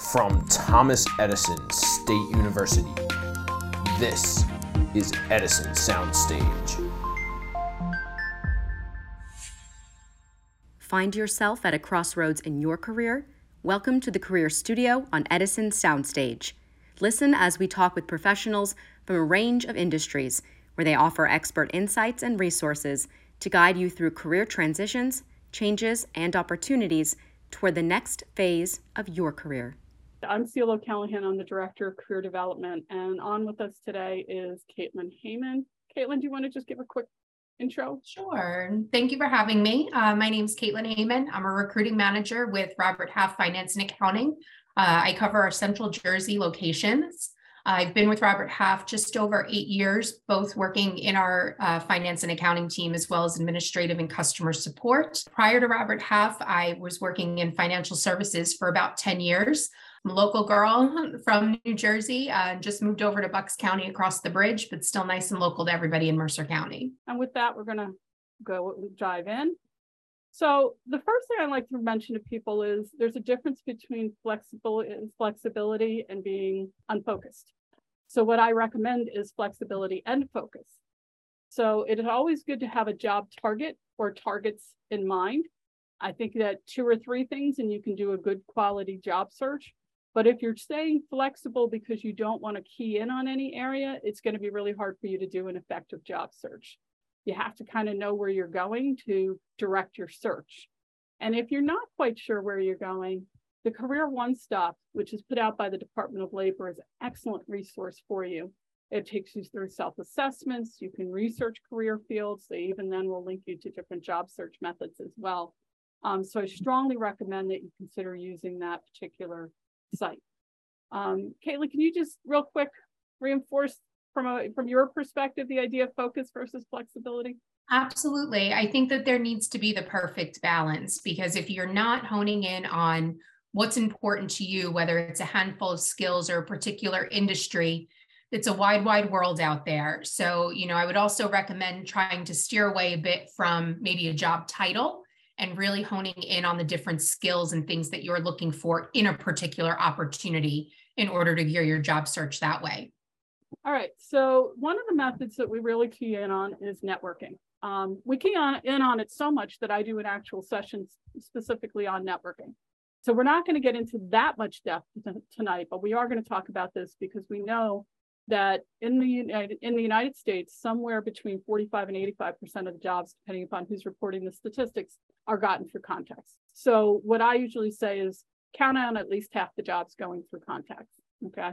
from Thomas Edison State University. This is Edison Soundstage. Find yourself at a crossroads in your career? Welcome to the Career Studio on Edison Soundstage. Listen as we talk with professionals from a range of industries where they offer expert insights and resources to guide you through career transitions, changes, and opportunities toward the next phase of your career. I'm Celia O'Callaghan. I'm the Director of Career Development, and on with us today is Caitlin Heymann. Caitlin, do you want to just give a quick intro? Sure. Thank you for having me. Uh, my name is Caitlin Heymann. I'm a recruiting manager with Robert Half Finance and Accounting. Uh, I cover our Central Jersey locations. I've been with Robert Half just over eight years, both working in our uh, finance and accounting team as well as administrative and customer support. Prior to Robert Half, I was working in financial services for about 10 years. Local girl from New Jersey, uh, just moved over to Bucks County across the bridge, but still nice and local to everybody in Mercer County. And with that, we're going to go dive in. So the first thing I like to mention to people is there's a difference between flexibility, flexibility and being unfocused. So what I recommend is flexibility and focus. So it is always good to have a job target or targets in mind. I think that two or three things and you can do a good quality job search. But if you're staying flexible because you don't want to key in on any area, it's going to be really hard for you to do an effective job search you have to kind of know where you're going to direct your search. And if you're not quite sure where you're going, the Career One Stop, which is put out by the Department of Labor, is an excellent resource for you. It takes you through self assessments. You can research career fields. They even then will link you to different job search methods as well. Um, so I strongly recommend that you consider using that particular site. Um, Caitlin, can you just real quick reinforce from a from your perspective the idea of focus versus flexibility? Absolutely. I think that there needs to be the perfect balance because if you're not honing in on what's important to you, whether it's a handful of skills or a particular industry, it's a wide, wide world out there. So, you know, I would also recommend trying to steer away a bit from maybe a job title and really honing in on the different skills and things that you're looking for in a particular opportunity in order to gear your job search that way. All right. So one of the methods that we really key in on is networking. Um, we key on, in on it so much that I do an actual session specifically on networking. So we're not going to get into that much depth tonight, but we are going to talk about this because we know that in the United uh, in the United States, somewhere between 45 and 85 percent of the jobs, depending upon who's reporting the statistics, are gotten through contacts. So what I usually say is count on at least half the jobs going through contacts. Okay.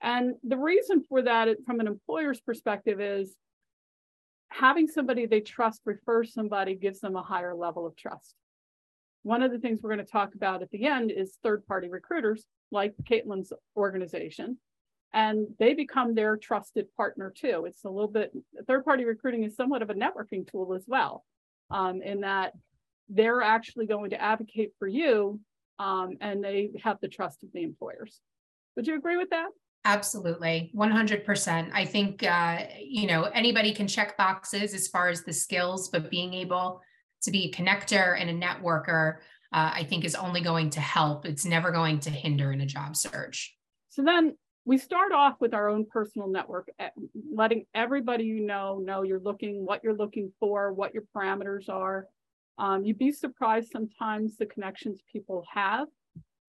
And the reason for that from an employer's perspective is having somebody they trust refer somebody gives them a higher level of trust. One of the things we're going to talk about at the end is third party recruiters like Caitlin's organization. And they become their trusted partner too. It's a little bit, third party recruiting is somewhat of a networking tool as well, um, in that they're actually going to advocate for you um, and they have the trust of the employers. Would you agree with that? Absolutely, 100%. I think, uh, you know, anybody can check boxes as far as the skills, but being able to be a connector and a networker, uh, I think is only going to help. It's never going to hinder in a job search. So then we start off with our own personal network, letting everybody you know know you're looking, what you're looking for, what your parameters are. Um, you'd be surprised sometimes the connections people have.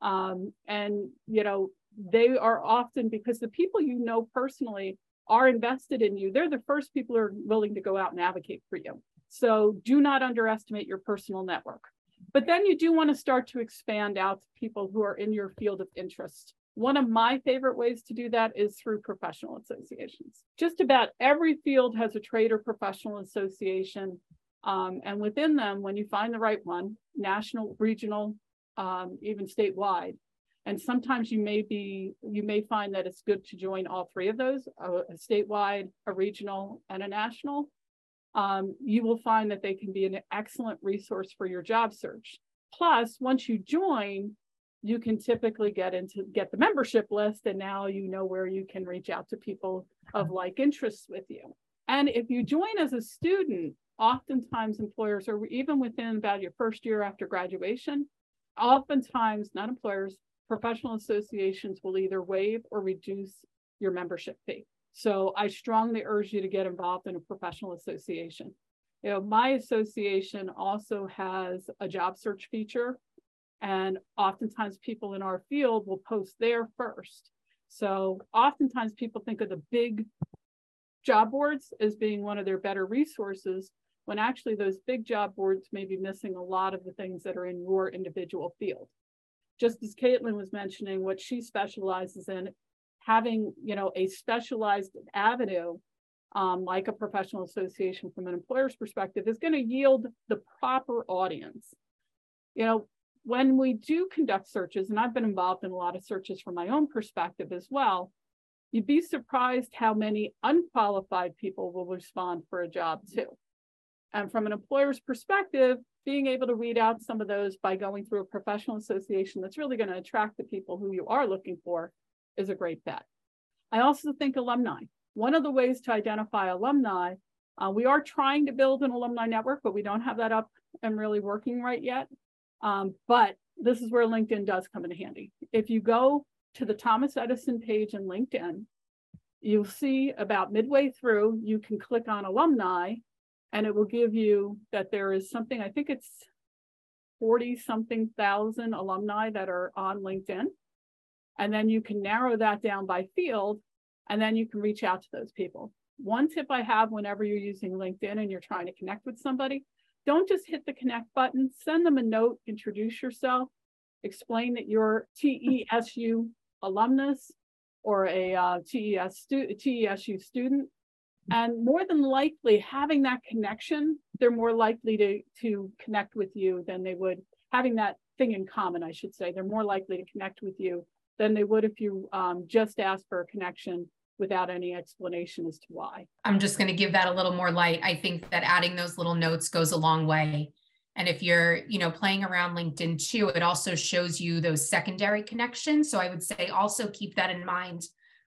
Um, and, you know, they are often because the people you know personally are invested in you. They're the first people who are willing to go out and advocate for you. So do not underestimate your personal network. But then you do want to start to expand out to people who are in your field of interest. One of my favorite ways to do that is through professional associations. Just about every field has a trade or professional association. Um, and within them, when you find the right one, national, regional, um, even statewide, and sometimes you may be, you may find that it's good to join all three of those, a, a statewide, a regional, and a national. Um, you will find that they can be an excellent resource for your job search. Plus, once you join, you can typically get into get the membership list, and now you know where you can reach out to people of mm-hmm. like interests with you. And if you join as a student, oftentimes employers, or even within about your first year after graduation, oftentimes not employers, professional associations will either waive or reduce your membership fee. So I strongly urge you to get involved in a professional association. You know, my association also has a job search feature, and oftentimes people in our field will post there first. So oftentimes people think of the big job boards as being one of their better resources, when actually those big job boards may be missing a lot of the things that are in your individual field. Just as Caitlin was mentioning, what she specializes in, having you know a specialized avenue um, like a professional association from an employer's perspective is going to yield the proper audience. You know, when we do conduct searches, and I've been involved in a lot of searches from my own perspective as well, you'd be surprised how many unqualified people will respond for a job too. And from an employer's perspective, being able to weed out some of those by going through a professional association that's really going to attract the people who you are looking for is a great bet. I also think alumni. One of the ways to identify alumni, uh, we are trying to build an alumni network, but we don't have that up and really working right yet. Um, but this is where LinkedIn does come in handy. If you go to the Thomas Edison page in LinkedIn, you'll see about midway through, you can click on alumni and it will give you that there is something, I think it's 40 something thousand alumni that are on LinkedIn. And then you can narrow that down by field and then you can reach out to those people. One tip I have whenever you're using LinkedIn and you're trying to connect with somebody, don't just hit the connect button, send them a note, introduce yourself, explain that you're TESU alumnus or a uh, TES stu TESU student. And more than likely, having that connection, they're more likely to, to connect with you than they would having that thing in common, I should say. They're more likely to connect with you than they would if you um, just asked for a connection without any explanation as to why. I'm just going to give that a little more light. I think that adding those little notes goes a long way. And if you're, you know, playing around LinkedIn too, it also shows you those secondary connections. So I would say also keep that in mind.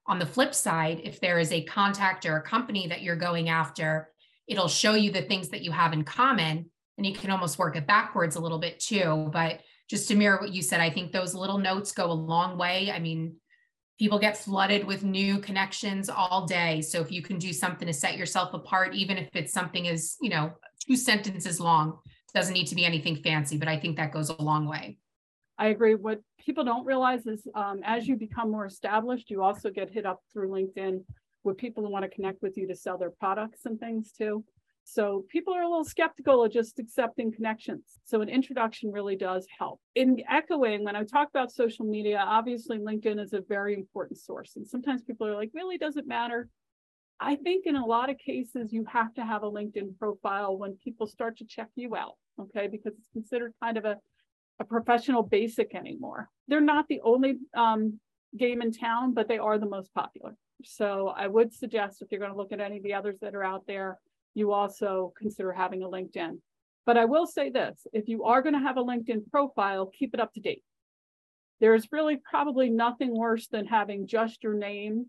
On the flip side, if there is a contact or a company that you're going after, it'll show you the things that you have in common and you can almost work it backwards a little bit too. But just to mirror what you said, I think those little notes go a long way. I mean, people get flooded with new connections all day. So if you can do something to set yourself apart even if it's something as you know two sentences long doesn't need to be anything fancy but i think that goes a long way. I agree. What people don't realize is um, as you become more established you also get hit up through linkedin with people who want to connect with you to sell their products and things too so people are a little skeptical of just accepting connections. So an introduction really does help. In echoing, when I talk about social media, obviously LinkedIn is a very important source. And sometimes people are like, really doesn't matter. I think in a lot of cases, you have to have a LinkedIn profile when people start to check you out, okay? Because it's considered kind of a, a professional basic anymore. They're not the only um, game in town, but they are the most popular. So I would suggest if you're going to look at any of the others that are out there, you also consider having a LinkedIn. But I will say this, if you are going to have a LinkedIn profile, keep it up to date. There's really probably nothing worse than having just your name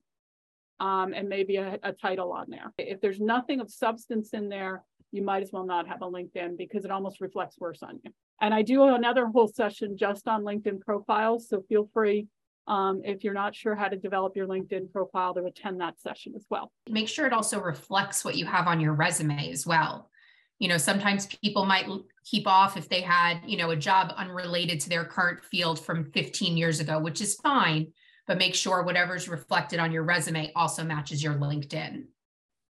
um, and maybe a, a title on there. If there's nothing of substance in there, you might as well not have a LinkedIn because it almost reflects worse on you. And I do another whole session just on LinkedIn profiles. So feel free um, if you're not sure how to develop your LinkedIn profile to attend that session as well. Make sure it also reflects what you have on your resume as well. You know, sometimes people might keep off if they had, you know, a job unrelated to their current field from 15 years ago, which is fine, but make sure whatever's reflected on your resume also matches your LinkedIn.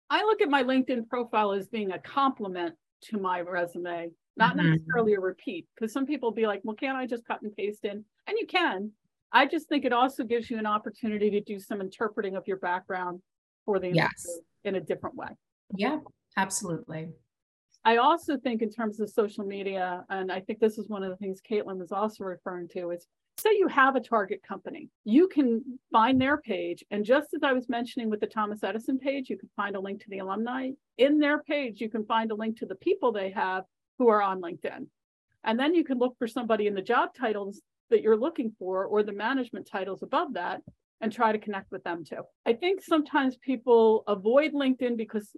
I look at my LinkedIn profile as being a complement to my resume, not mm-hmm. necessarily a repeat, because some people be like, well, can't I just cut and paste in? And you can, I just think it also gives you an opportunity to do some interpreting of your background for the yes. in a different way. Yeah, absolutely. I also think in terms of social media, and I think this is one of the things Caitlin was also referring to, is say you have a target company, you can find their page. And just as I was mentioning with the Thomas Edison page, you can find a link to the alumni. In their page, you can find a link to the people they have who are on LinkedIn. And then you can look for somebody in the job titles that you're looking for or the management titles above that and try to connect with them too. I think sometimes people avoid LinkedIn because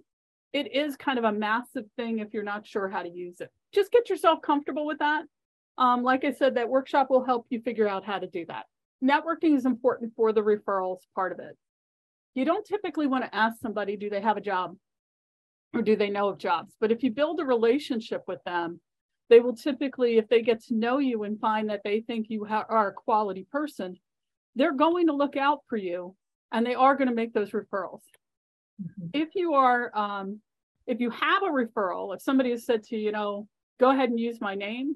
it is kind of a massive thing if you're not sure how to use it. Just get yourself comfortable with that. Um, like I said, that workshop will help you figure out how to do that. networking is important for the referrals part of it. You don't typically want to ask somebody, do they have a job? Or do they know of jobs? But if you build a relationship with them, they will typically, if they get to know you and find that they think you ha- are a quality person, they're going to look out for you and they are going to make those referrals. Mm-hmm. If you are, um, if you have a referral, if somebody has said to you, you know, go ahead and use my name,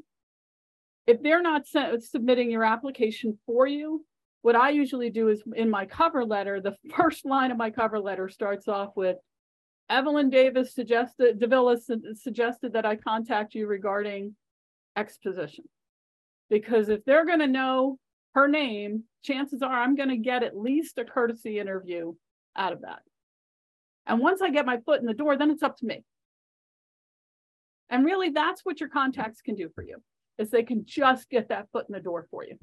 if they're not submitting your application for you, what I usually do is in my cover letter, the first line of my cover letter starts off with Evelyn Davis suggested, Davillis suggested that I contact you regarding exposition. Because if they're going to know her name, chances are I'm going to get at least a courtesy interview out of that. And once I get my foot in the door, then it's up to me. And really, that's what your contacts can do for you, is they can just get that foot in the door for you.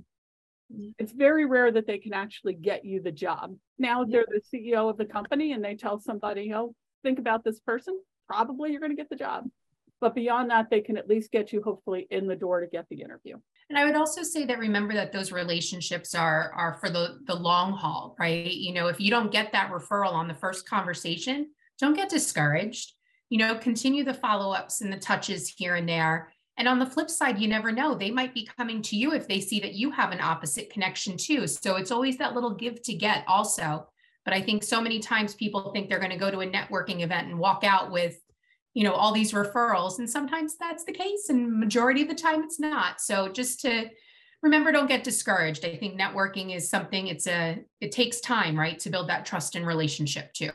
Mm-hmm. It's very rare that they can actually get you the job. Now, if they're the CEO of the company and they tell somebody, oh, think about this person, probably you're going to get the job. But beyond that, they can at least get you hopefully in the door to get the interview. And I would also say that remember that those relationships are are for the the long haul, right? You know, if you don't get that referral on the first conversation, don't get discouraged. You know, continue the follow-ups and the touches here and there. And on the flip side, you never know. They might be coming to you if they see that you have an opposite connection too. So it's always that little give to get also. But I think so many times people think they're going to go to a networking event and walk out with you know all these referrals and sometimes that's the case and majority of the time it's not. So just to remember don't get discouraged. I think networking is something it's a it takes time right to build that trust and relationship too.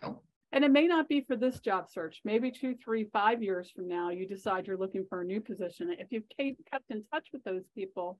And it may not be for this job search. Maybe two three five years from now you decide you're looking for a new position. If you've kept in touch with those people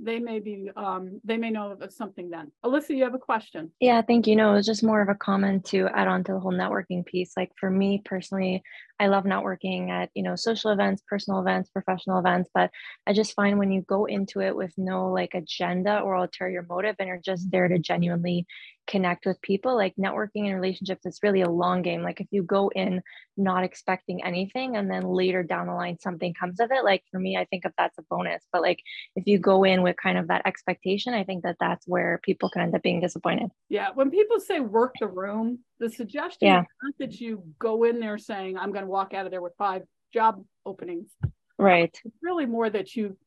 they may be um, they may know of something then. Alyssa, you have a question. Yeah, thank you. No, it was just more of a comment to add on to the whole networking piece. Like for me personally, I love networking at, you know, social events, personal events, professional events, but I just find when you go into it with no like agenda or ulterior motive and you're just there to genuinely connect with people like networking and relationships it's really a long game. Like if you go in not expecting anything and then later down the line something comes of it like for me i think of that's a bonus. But like if you go in with kind of that expectation i think that that's where people can end up being disappointed. Yeah when people say work the room the suggestion yeah. is not that you go in there saying i'm going to walk out of there with five job openings. Right. It's really more that you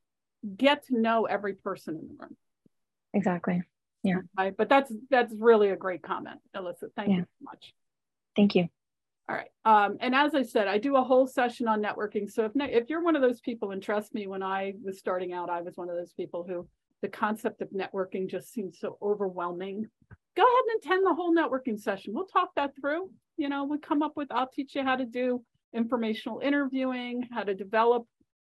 get to know every person in the room. Exactly yeah. Right but that's that's really a great comment alyssa. Thank yeah. you so much. Thank you. All right um, and as i said i do a whole session on networking. So if if you're one of those people and trust me when i was starting out i was one of those people who the concept of networking just seems so overwhelming. Go ahead and attend the whole networking session. We'll talk that through. You know we come up with i'll teach you how to do informational interviewing how to develop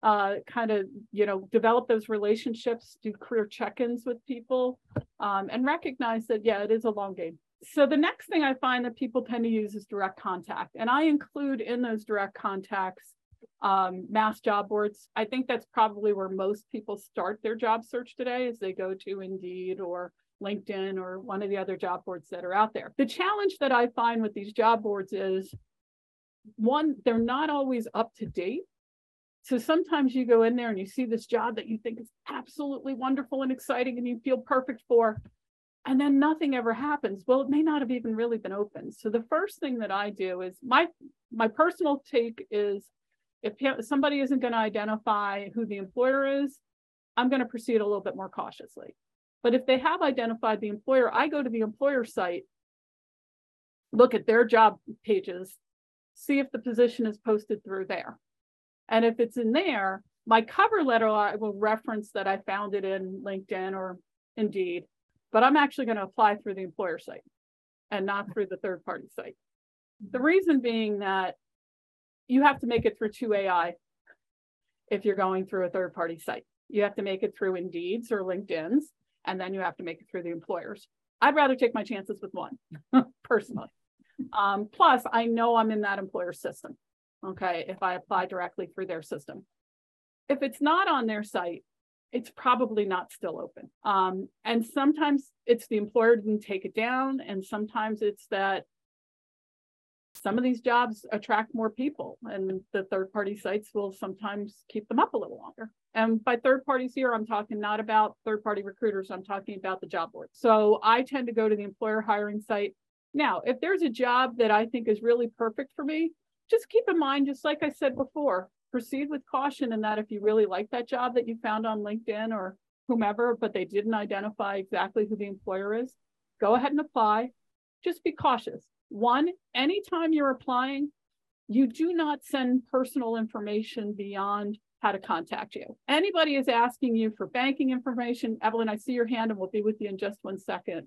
uh, kind of you know develop those relationships do career check-ins with people um, and recognize that yeah it is a long game. So the next thing i find that people tend to use is direct contact and i include in those direct contacts um, mass job boards. I think that's probably where most people start their job search today as they go to indeed or linkedin or one of the other job boards that are out there. The challenge that i find with these job boards is one they're not always up to date so sometimes you go in there and you see this job that you think is absolutely wonderful and exciting and you feel perfect for, and then nothing ever happens. Well, it may not have even really been open. So the first thing that I do is my my personal take is if somebody isn't going to identify who the employer is, I'm going to proceed a little bit more cautiously. But if they have identified the employer, I go to the employer site, look at their job pages, see if the position is posted through there. And if it's in there, my cover letter, I will reference that I found it in LinkedIn or Indeed, but I'm actually going to apply through the employer site and not through the third party site. The reason being that you have to make it through 2AI if you're going through a third party site. You have to make it through Indeeds or LinkedIn's, and then you have to make it through the employers. I'd rather take my chances with one personally. Um, plus, I know I'm in that employer system okay, if I apply directly through their system. If it's not on their site, it's probably not still open. Um, and sometimes it's the employer didn't take it down, and sometimes it's that some of these jobs attract more people and the third party sites will sometimes keep them up a little longer. And by third parties here, I'm talking not about third party recruiters, I'm talking about the job board. So I tend to go to the employer hiring site. Now, if there's a job that I think is really perfect for me, just keep in mind, just like I said before, proceed with caution in that if you really like that job that you found on LinkedIn or whomever, but they didn't identify exactly who the employer is, go ahead and apply. Just be cautious. One, anytime you're applying, you do not send personal information beyond how to contact you. Anybody is asking you for banking information, Evelyn, I see your hand and we'll be with you in just one second,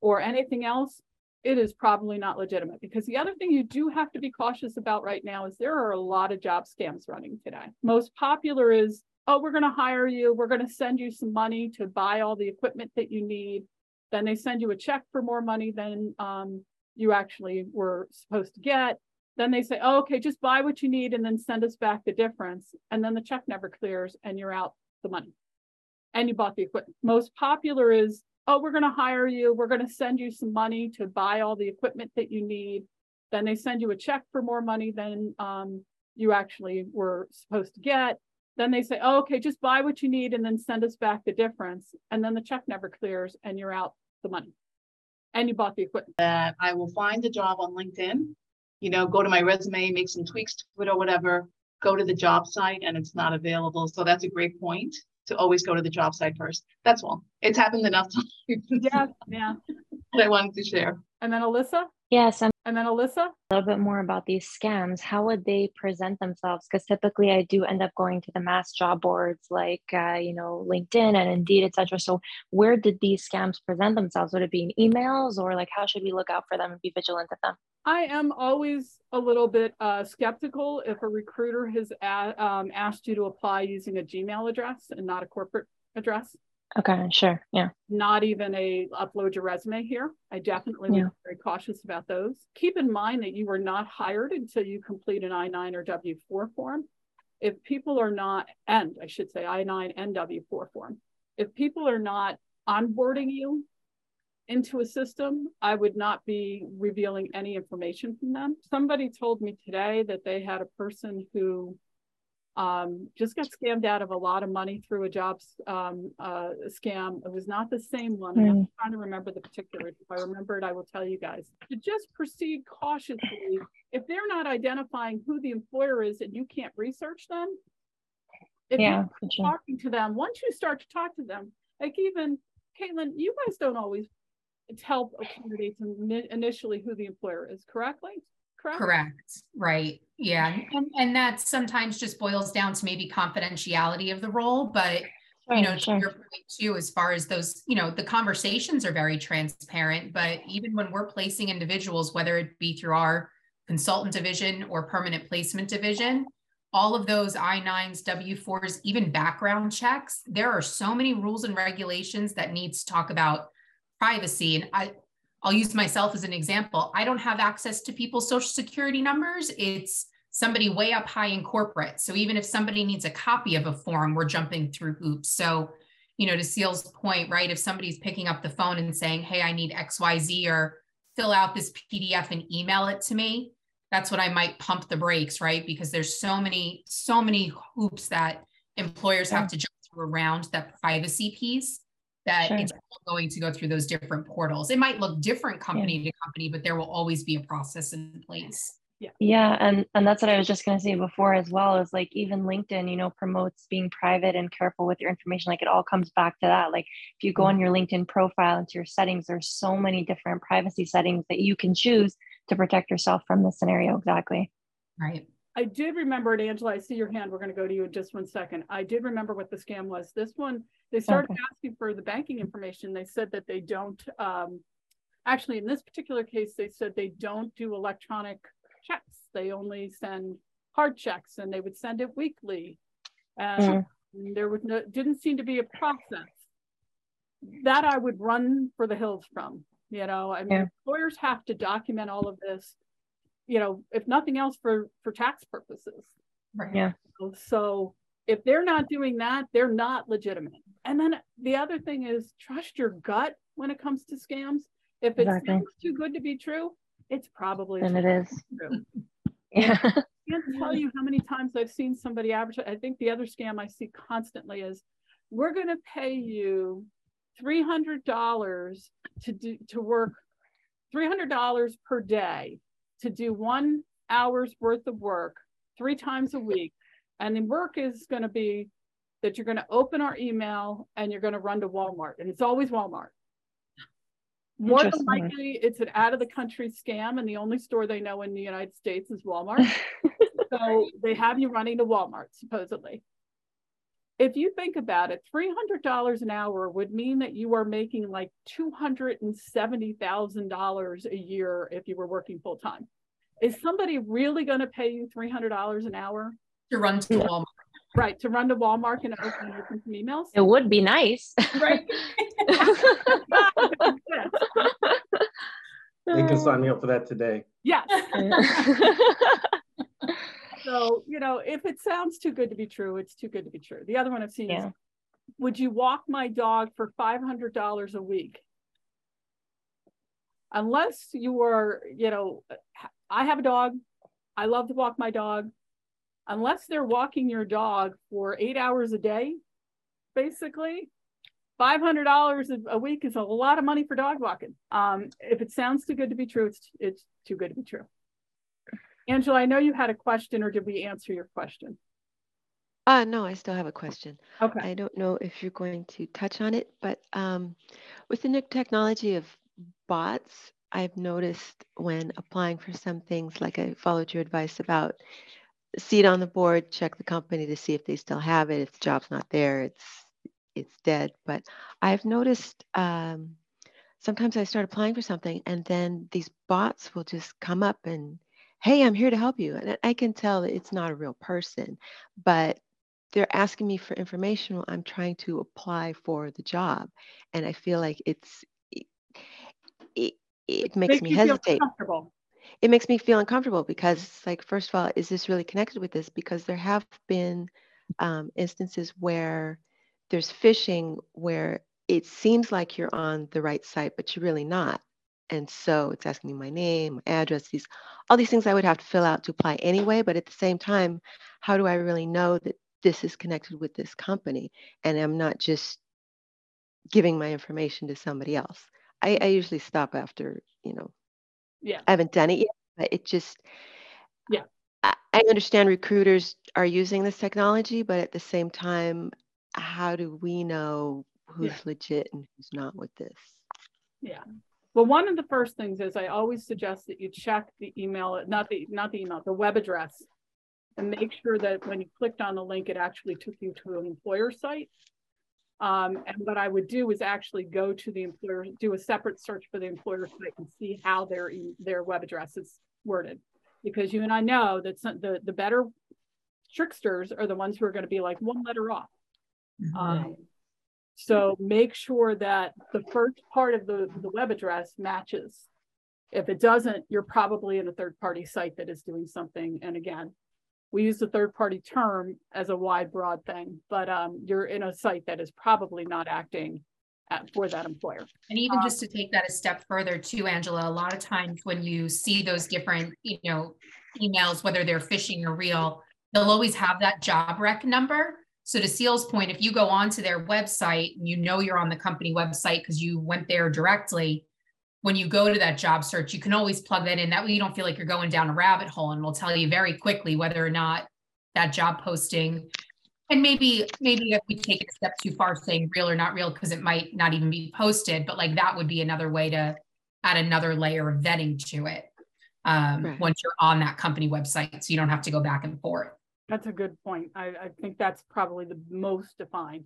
or anything else, it is probably not legitimate. Because the other thing you do have to be cautious about right now is there are a lot of job scams running today. Most popular is, oh, we're going to hire you, we're going to send you some money to buy all the equipment that you need. Then they send you a check for more money than um, you actually were supposed to get. Then they say, oh, okay, just buy what you need and then send us back the difference. And then the check never clears and you're out the money. And you bought the equipment. Most popular is, oh, we're going to hire you. We're going to send you some money to buy all the equipment that you need. Then they send you a check for more money than um, you actually were supposed to get. Then they say, oh, okay, just buy what you need and then send us back the difference. And then the check never clears and you're out the money. And you bought the equipment. That I will find a job on LinkedIn you know, go to my resume, make some tweaks to it or whatever, go to the job site and it's not available. So that's a great point to always go to the job site first. That's all. It's happened enough times. Yeah, yeah. I wanted to share. And then Alyssa? Yes, I'm And then Alyssa? a little bit more about these scams. How would they present themselves? Because typically I do end up going to the mass job boards like, uh, you know, LinkedIn and Indeed, etc. So where did these scams present themselves? Would it be in emails or like how should we look out for them and be vigilant of them? I am always a little bit uh, skeptical if a recruiter has a, um, asked you to apply using a Gmail address and not a corporate address. Okay, sure. Yeah. Not even a upload your resume here. I definitely yeah. be very cautious about those. Keep in mind that you are not hired until you complete an I-9 or W-4 form. If people are not, and I should say I-9 and W-4 form, if people are not onboarding you into a system, I would not be revealing any information from them. Somebody told me today that they had a person who um, just got scammed out of a lot of money through a jobs um, uh, scam. It was not the same one. Mm. I'm trying to remember the particulars. If I remember it, I will tell you guys. To just proceed cautiously. If they're not identifying who the employer is and you can't research them, if yeah, you're sure. talking to them, once you start to talk to them, like even Caitlin, you guys don't always tell candidates initially who the employer is, correctly? Correct. Correct. Right. Yeah. And, and that sometimes just boils down to maybe confidentiality of the role, but you know, sure. to your point too, as far as those, you know, the conversations are very transparent, but even when we're placing individuals, whether it be through our consultant division or permanent placement division, all of those I-9s, W-4s, even background checks, there are so many rules and regulations that needs to talk about privacy. And I, I'll use myself as an example. I don't have access to people's social security numbers. It's somebody way up high in corporate. So even if somebody needs a copy of a form, we're jumping through hoops. So, you know, to Ceil's point, right? If somebody's picking up the phone and saying, hey, I need XYZ or fill out this PDF and email it to me, that's what I might pump the brakes, right? Because there's so many, so many hoops that employers have to jump through around that privacy piece that sure. it's going to go through those different portals. It might look different company yeah. to company, but there will always be a process in place. Yeah. yeah and and that's what i was just going to say before as well is like even linkedin you know promotes being private and careful with your information like it all comes back to that like if you go mm-hmm. on your linkedin profile into your settings there's so many different privacy settings that you can choose to protect yourself from the scenario exactly right I did remember it, Angela. I see your hand. We're going to go to you in just one second. I did remember what the scam was. This one, they started okay. asking for the banking information. They said that they don't, um, actually, in this particular case, they said they don't do electronic checks. They only send hard checks and they would send it weekly. And mm. there was no, didn't seem to be a process that I would run for the hills from. You know, I mean, yeah. lawyers have to document all of this you know, if nothing else for for tax purposes. Right. Yeah. So if they're not doing that, they're not legitimate. And then the other thing is trust your gut when it comes to scams. If it exactly. sounds too good to be true, it's probably And it is. true. Yeah. I can't tell you how many times I've seen somebody advertise. I think the other scam I see constantly is we're going to pay you $300 to do to work $300 per day to do one hour's worth of work three times a week. And the work is going to be that you're going to open our email and you're going to run to Walmart. And it's always Walmart. More than likely, it's an out of the country scam, and the only store they know in the United States is Walmart. so they have you running to Walmart, supposedly. If you think about it, $300 an hour would mean that you are making like $270,000 a year if you were working full time. Is somebody really going to pay you $300 an hour? To run to Walmart. Right, to run to Walmart and open, open some emails? It would be nice. Right. you can sign me up for that today. yes. So, you know, if it sounds too good to be true, it's too good to be true. The other one I've seen is would you walk my dog for $500 a week? Unless you are, you know, I have a dog. I love to walk my dog. Unless they're walking your dog for eight hours a day, basically, $500 a- a week is a lot of money for dog walking. Um, if it sounds too good to be true, it's, it's too good to be true. Angela, I know you had a question, or did we answer your question? Uh, no, I still have a question. Okay. I don't know if you're going to touch on it, but um, with the new technology of bots, I've noticed when applying for some things, like I followed your advice about see it on the board, check the company to see if they still have it. If the job's not there, it's it's dead. But I've noticed um, sometimes I start applying for something, and then these bots will just come up and, hey, I'm here to help you, and I can tell that it's not a real person, but they're asking me for information while I'm trying to apply for the job. And I feel like it's, it, it, it makes me you hesitate. It makes me feel uncomfortable because it's like, first of all, is this really connected with this? Because there have been um, instances where there's phishing where it seems like you're on the right site, but you're really not. And so it's asking me my name, my address, these all these things I would have to fill out to apply anyway. But at the same time, how do I really know that this is connected with this company and I'm not just giving my information to somebody else? I, I usually stop after, you know, Yeah. I haven't done it yet, but it just Yeah. I, I understand recruiters are using this technology, but at the same time, how do we know who's Yeah. legit and who's not with this? Yeah. Well, one of the first things is I always suggest that you check the email, not the not the email, the web address, and make sure that when you clicked on the link, it actually took you to an employer site. Um, and what I would do is actually go to the employer, do a separate search for the employer site and see how their their web address is worded, because you and I know that some, the the better tricksters are the ones who are going to be like one letter off. Um, so make sure that the first part of the, the web address matches. If it doesn't, you're probably in a third party site that is doing something. And again, we use the third party term as a wide, broad thing, but um, you're in a site that is probably not acting at, for that employer. And even just to take that a step further too, Angela, a lot of times when you see those different, you know, emails, whether they're phishing or real, they'll always have that job rec number. So to Ceil's point, if you go onto their website and you know you're on the company website because you went there directly, when you go to that job search, you can always plug that in. That way you don't feel like you're going down a rabbit hole and will tell you very quickly whether or not that job posting and maybe maybe if we take it a step too far saying real or not real because it might not even be posted but like that would be another way to add another layer of vetting to it um, Right. once you're on that company website so you don't have to go back and forth That's a good point. I, I think that's probably the most defined.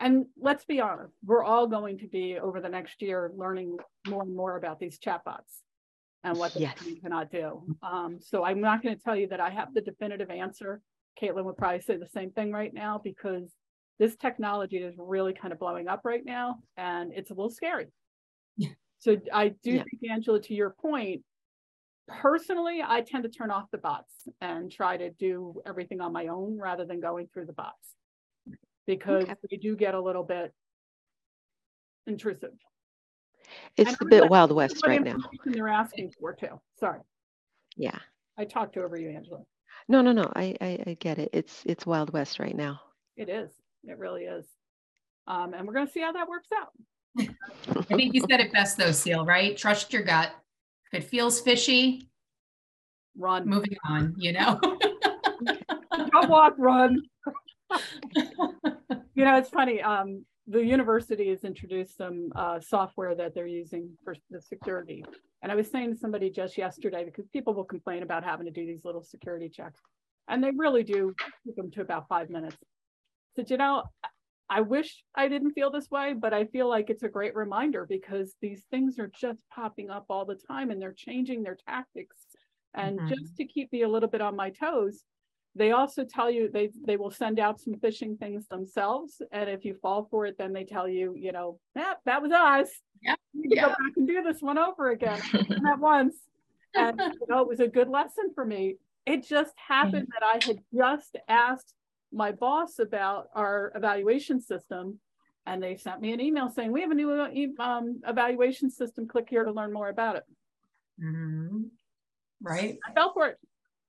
And let's be honest, we're all going to be over the next year learning more and more about these chatbots and what they Yes. cannot do. Um, so I'm not going to tell you that I have the definitive answer. Caitlin would probably say the same thing right now because this technology is really kind of blowing up right now and it's a little scary. Yeah. So I do Yeah. think, Angela, to your point, personally, I tend to turn off the bots and try to do everything on my own rather than going through the bots. Because Okay. they do get a little bit intrusive. It's And a I'm bit Wild West right now. information They're asking for too. Sorry, Yeah. I talked over you, Angela. No, no, no. I, I, I get it. It's it's Wild West right now. It is. It really is. Um, and we're going to see how that works out. I think you said it best though, Ceil, right? Trust your gut. If it feels fishy, Run, moving on, you know? don't walk, run. You know, it's funny. Um, the university has introduced some uh, software that they're using for the security. And I was saying to somebody just yesterday, because people will complain about having to do these little security checks. And they really do take them to about five minutes. Said, you know, I wish I didn't feel this way, but I feel like it's a great reminder because these things are just popping up all the time and they're changing their tactics. And Mhm. just to keep me a little bit on my toes, they also tell you they they will send out some phishing things themselves. And if you fall for it, then they tell you, you know, yeah, that was us. Yeah, You can yeah. go back and do this one over again. at once. And you know, it was a good lesson for me. It just happened that I had just asked my boss about our evaluation system. And they sent me an email saying, we have a new um, evaluation system. Click here to learn more about it. Mhm. Right? I fell for it.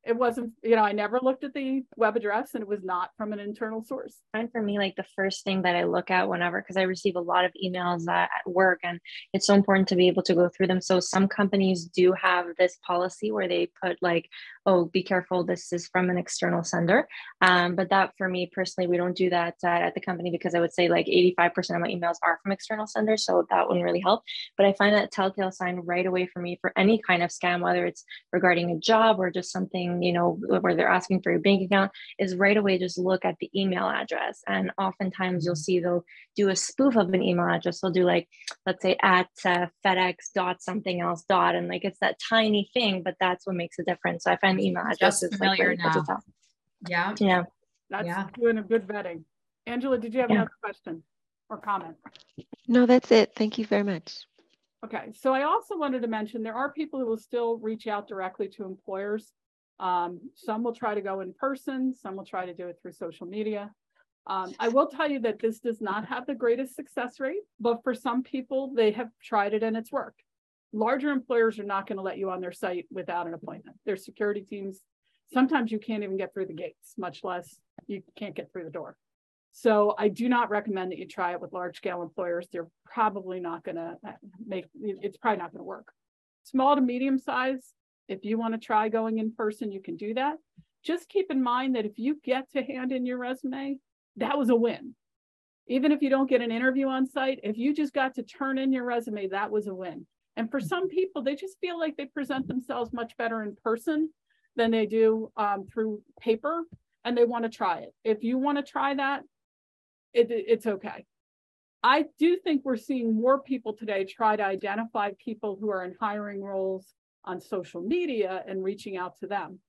It wasn't, you know, I never looked at the web address and it was not from an internal source. And for me, like the first thing that I look at whenever, because I receive a lot of emails uh, at work and it's so important to be able to go through them. So some companies do have this policy where they put like, oh, be careful, this is from an external sender. Um, but that for me personally, we don't do that uh, at the company because I would say like 85% of my emails are from external senders. So that wouldn't really help. But I find that telltale sign right away for me for any kind of scam, whether it's regarding a job or just something, you know, where they're asking for your bank account, is right away just look at the email address. And oftentimes you'll see they'll do a spoof of an email address. They'll do like, let's say at uh, FedEx dot something else dot, and like it's that tiny thing, but that's what makes a difference. So I find the email Just address is like familiar really hard to now. Yeah. Yeah. That's Yeah. doing a good vetting. Angela, did you have Yeah. another question or comment? No, that's it. Thank you very much. Okay, so I also wanted to mention there are people who will still reach out directly to employers. Um, some will try to go in person, some will try to do it through social media. Um, I will tell you that this does not have the greatest success rate, but for some people, they have tried it and it's worked. Larger employers are not going to let you on their site without an appointment. Their security teams, sometimes you can't even get through the gates, much less you can't get through the door. So I do not recommend that you try it with large scale employers. They're probably not gonna uh, make, it's probably not gonna work. Small to medium size, if you wanna try going in person, you can do that. Just keep in mind that if you get to hand in your resume, that was a win. Even if you don't get an interview on site, if you just got to turn in your resume, that was a win. And for some people, they just feel like they present themselves much better in person than they do um, through paper, and they want to try it. If you want to try that, it, it's okay. I do think we're seeing more people today try to identify people who are in hiring roles on social media and reaching out to them.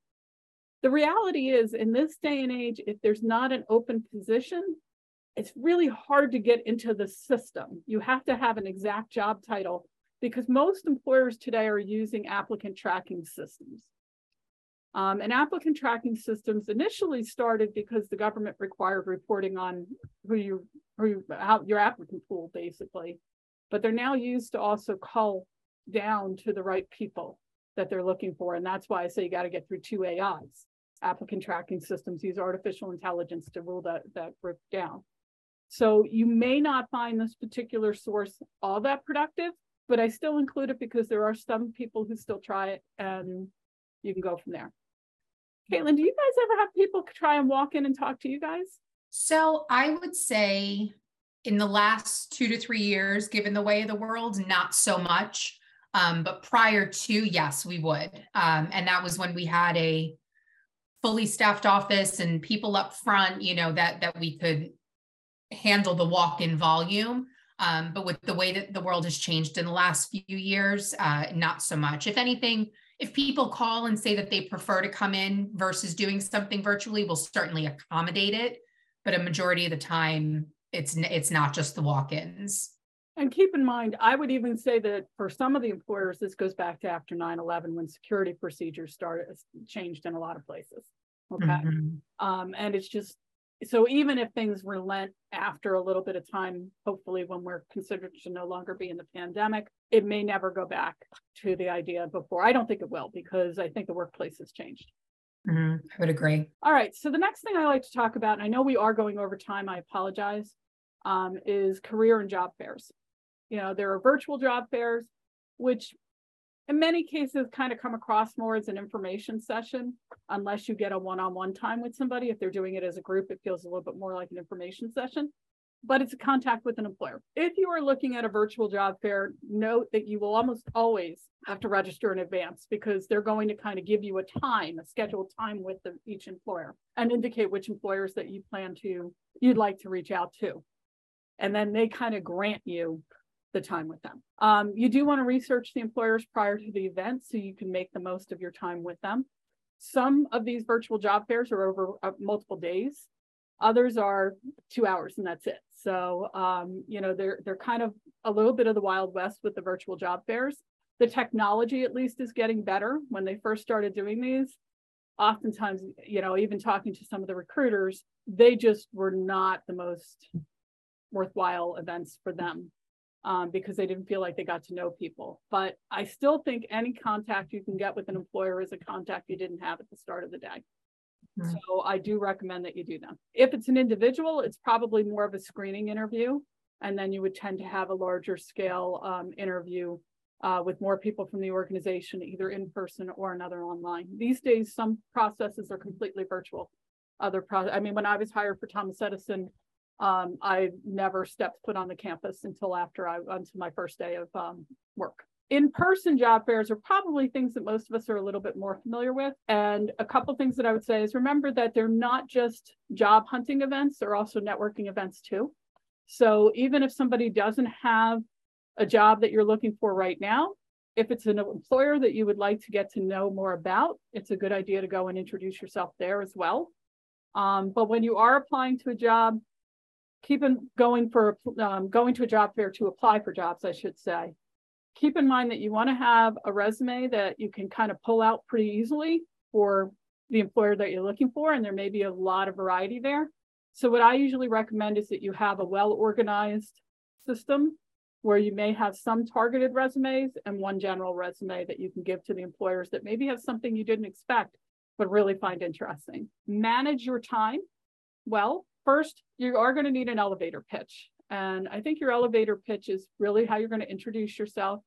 The reality is, in this day and age, if there's not an open position, it's really hard to get into the system. You have to have an exact job title because most employers today are using applicant tracking systems. Um, and applicant tracking systems initially started because the government required reporting on who you, who you, how your applicant pool basically. But they're now used to also cull down to the right people that they're looking for. And that's why I say you got to get through two AIs. Applicant tracking systems use artificial intelligence to rule that, that group down. So you may not find this particular source all that productive, but I still include it because there are some people who still try it and you can go from there. Caitlin, do you guys ever have people try and walk in and talk to you guys? So I would say in the last two to three years, given the way of the world, not so much. Um, but prior to, yes, we would. Um, and that was when we had a fully staffed office and people up front, you know, that that we could handle the walk-in volume. Um, but with the way that the world has changed in the last few years, uh, not so much. If anything, if people call and say that they prefer to come in versus doing something virtually, we'll certainly accommodate it. But a majority of the time, it's it's not just the walk-ins. And keep in mind, I would even say that for some of the employers, this goes back to after 9-11 when security procedures started changed in a lot of places. Okay. Mhm. Um, and it's just so even if things relent after a little bit of time, hopefully when we're considered to no longer be in the pandemic, it may never go back to the idea before. I don't think it will because I think the workplace has changed. Mhm, I would agree. All right, so the next thing I like to talk about, and I know we are going over time, I apologize, um, is career and job fairs. You know, there are virtual job fairs, which in many cases kind of come across more as an information session, unless you get a one-on-one time with somebody. If they're doing it as a group, it feels a little bit more like an information session. But it's a contact with an employer. If you are looking at a virtual job fair, note that you will almost always have to register in advance because they're going to kind of give you a time, a scheduled time with the, each employer and indicate which employers that you plan to, you'd like to reach out to. And then they kind of grant you the time with them. Um, you do want to research the employers prior to the event so you can make the most of your time with them. Some of these virtual job fairs are over uh, multiple days. Others are two hours and that's it. So, um, you know, they're they're kind of a little bit of the wild west with the virtual job fairs. The technology, at least, is getting better. When they first started doing these, oftentimes, you know, even talking to some of the recruiters, they just were not the most worthwhile events for them um, because they didn't feel like they got to know people. But I still think any contact you can get with an employer is a contact you didn't have at the start of the day. Mhm. So I do recommend that you do them. If it's an individual, it's probably more of a screening interview. And then you would tend to have a larger scale um, interview uh, with more people from the organization, either in person or another online. These days, some processes are completely virtual. Other pro, I mean, when I was hired for Thomas Edison, um, I never stepped foot on the campus until after I, until my first day of um, work. In-person job fairs are probably things that most of us are a little bit more familiar with. And a couple things that I would say is remember that they're not just job hunting events, they're also networking events too. So even if somebody doesn't have a job that you're looking for right now, if it's an employer that you would like to get to know more about, it's a good idea to go and introduce yourself there as well. Um, but when you are applying to a job, keep in going for um, going to a job fair to apply for jobs, I should say. Keep in mind that you want to have a resume that you can kind of pull out pretty easily for the employer that you're looking for, and there may be a lot of variety there. So what I usually recommend is that you have a well-organized system where you may have some targeted resumes and one general resume that you can give to the employers that maybe have something you didn't expect, but really find interesting. Manage your time well. First, you are going to need an elevator pitch. And I think your elevator pitch is really how you're going to introduce yourself.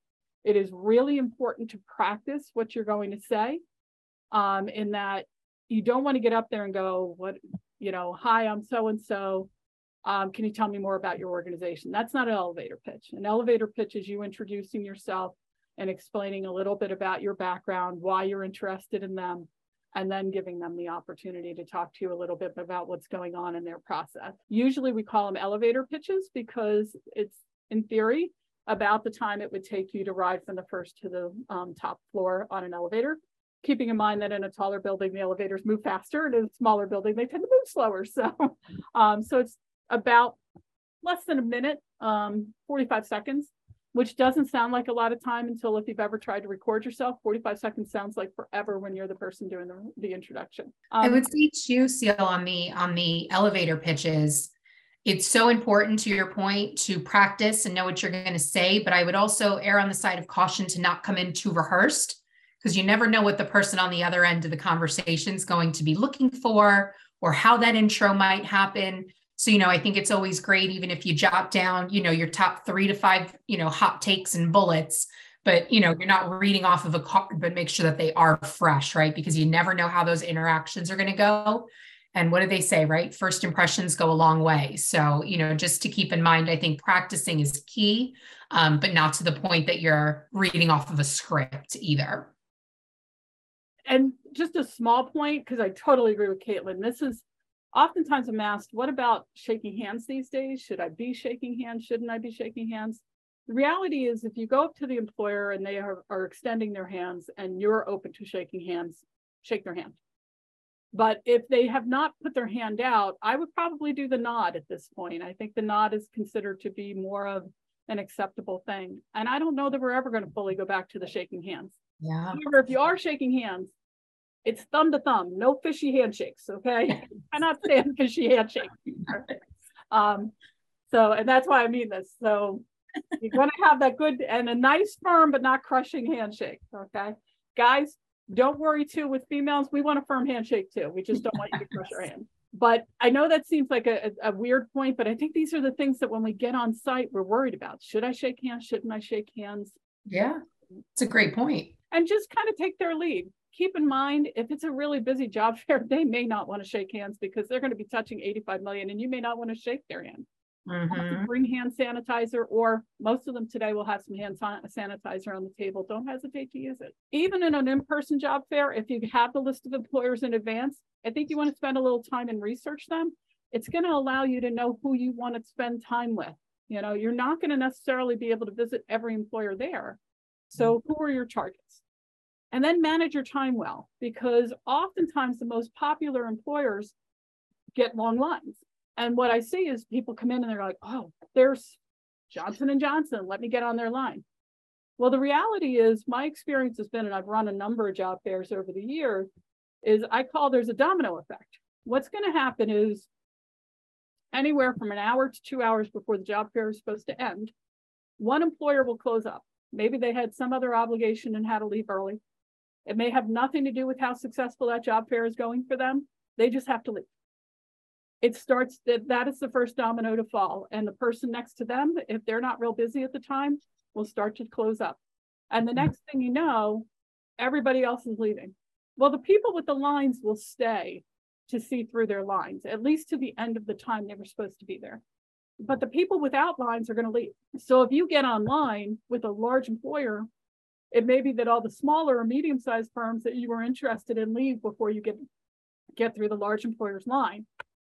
It is really important to practice what you're going to say um, in that you don't want to get up there and go, what, you know, hi, I'm so-and-so. Um, can you tell me more about your organization? That's not an elevator pitch. An elevator pitch is you introducing yourself and explaining a little bit about your background, why you're interested in them, and then giving them the opportunity to talk to you a little bit about what's going on in their process. Usually we call them elevator pitches because it's in theory about the time it would take you to ride from the first to the um, top floor on an elevator. Keeping in mind that in a taller building, the elevators move faster, and in a smaller building, they tend to move slower. So, um, so it's about less than a minute, um, 45 seconds, which doesn't sound like a lot of time until if you've ever tried to record yourself, 45 seconds sounds like forever when you're the person doing the, the introduction. I Um, would say too, Ceil, on the on the elevator pitches, it's so important to your point to practice and know what you're going to say. But I would also err on the side of caution to not come in too rehearsed because you never know what the person on the other end of the conversation is going to be looking for or how that intro might happen. So, you know, I think it's always great, even if you jot down, you know, your top three to five, you know, hot takes and bullets, but, you know, you're not reading off of a card, but make sure that they are fresh, right? Because you never know how those interactions are going to go. And what do they say, right? First impressions go a long way. So, you know, just to keep in mind, I think practicing is key, um, but not to the point that you're reading off of a script either. and just a small point, because I totally agree with Caitlin. This is oftentimes I'm asked, what about shaking hands these days? Should I be shaking hands? Shouldn't I be shaking hands? The reality is, if you go up to the employer and they are, are extending their hands and you're open to shaking hands, shake their hand. But if they have not put their hand out, I would probably do the nod at this point. I think the nod is considered to be more of an acceptable thing. And I don't know that we're ever going to fully go back to the shaking hands. Yeah. However, if you are shaking hands It's thumb to thumb, no fishy handshakes, okay? I cannot stand fishy handshakes. Um, so, and that's why I mean this. So you're going to have that good and a nice firm, but not crushing handshake. Okay. Guys, don't worry too with females. We want a firm handshake too. We just don't want you to crush our hand. But I know that seems like a, a, weird point, but I think these are the things that when we get on site, we're worried about. Should I shake hands? Shouldn't I shake hands? Yeah, it's a great point. And just kind of take their lead. Keep in mind, if it's a really busy job fair, they may not want to shake hands because they're going to be touching 85 million and you may not want to shake their hand. Mhm. Bring hand sanitizer, or most of them today will have some hand sanitizer on the table. Don't hesitate to use it. Even in an in-person job fair, if you have the list of employers in advance, I think you want to spend a little time and research them. It's going to allow you to know who you want to spend time with. You know, you're not going to necessarily be able to visit every employer there. So who are your targets? And then manage your time well, because oftentimes the most popular employers get long lines. And what I see is people come in and they're like, oh, there's Johnson and Johnson. Let me get on their line. Well, the reality is my experience has been, and I've run a number of job fairs over the years, is I call there's a domino effect. What's going to happen is anywhere from an hour to two hours before the job fair is supposed to end, one employer will close up. Maybe they had some other obligation and had to leave early. It may have nothing to do with how successful that job fair is going for them. They just have to leave. It starts that that is the first domino to fall. And the person next to them if they're not real busy at the time will start to close up. And the next thing you know everybody else is leaving. Well the people with the lines will stay to see through their lines at least to the end of the time they were supposed to be there. But the people without lines are going to leave. So if you get online with a large employer it may be that all the smaller or medium-sized firms that you were interested in leave before you get get through the large employer's line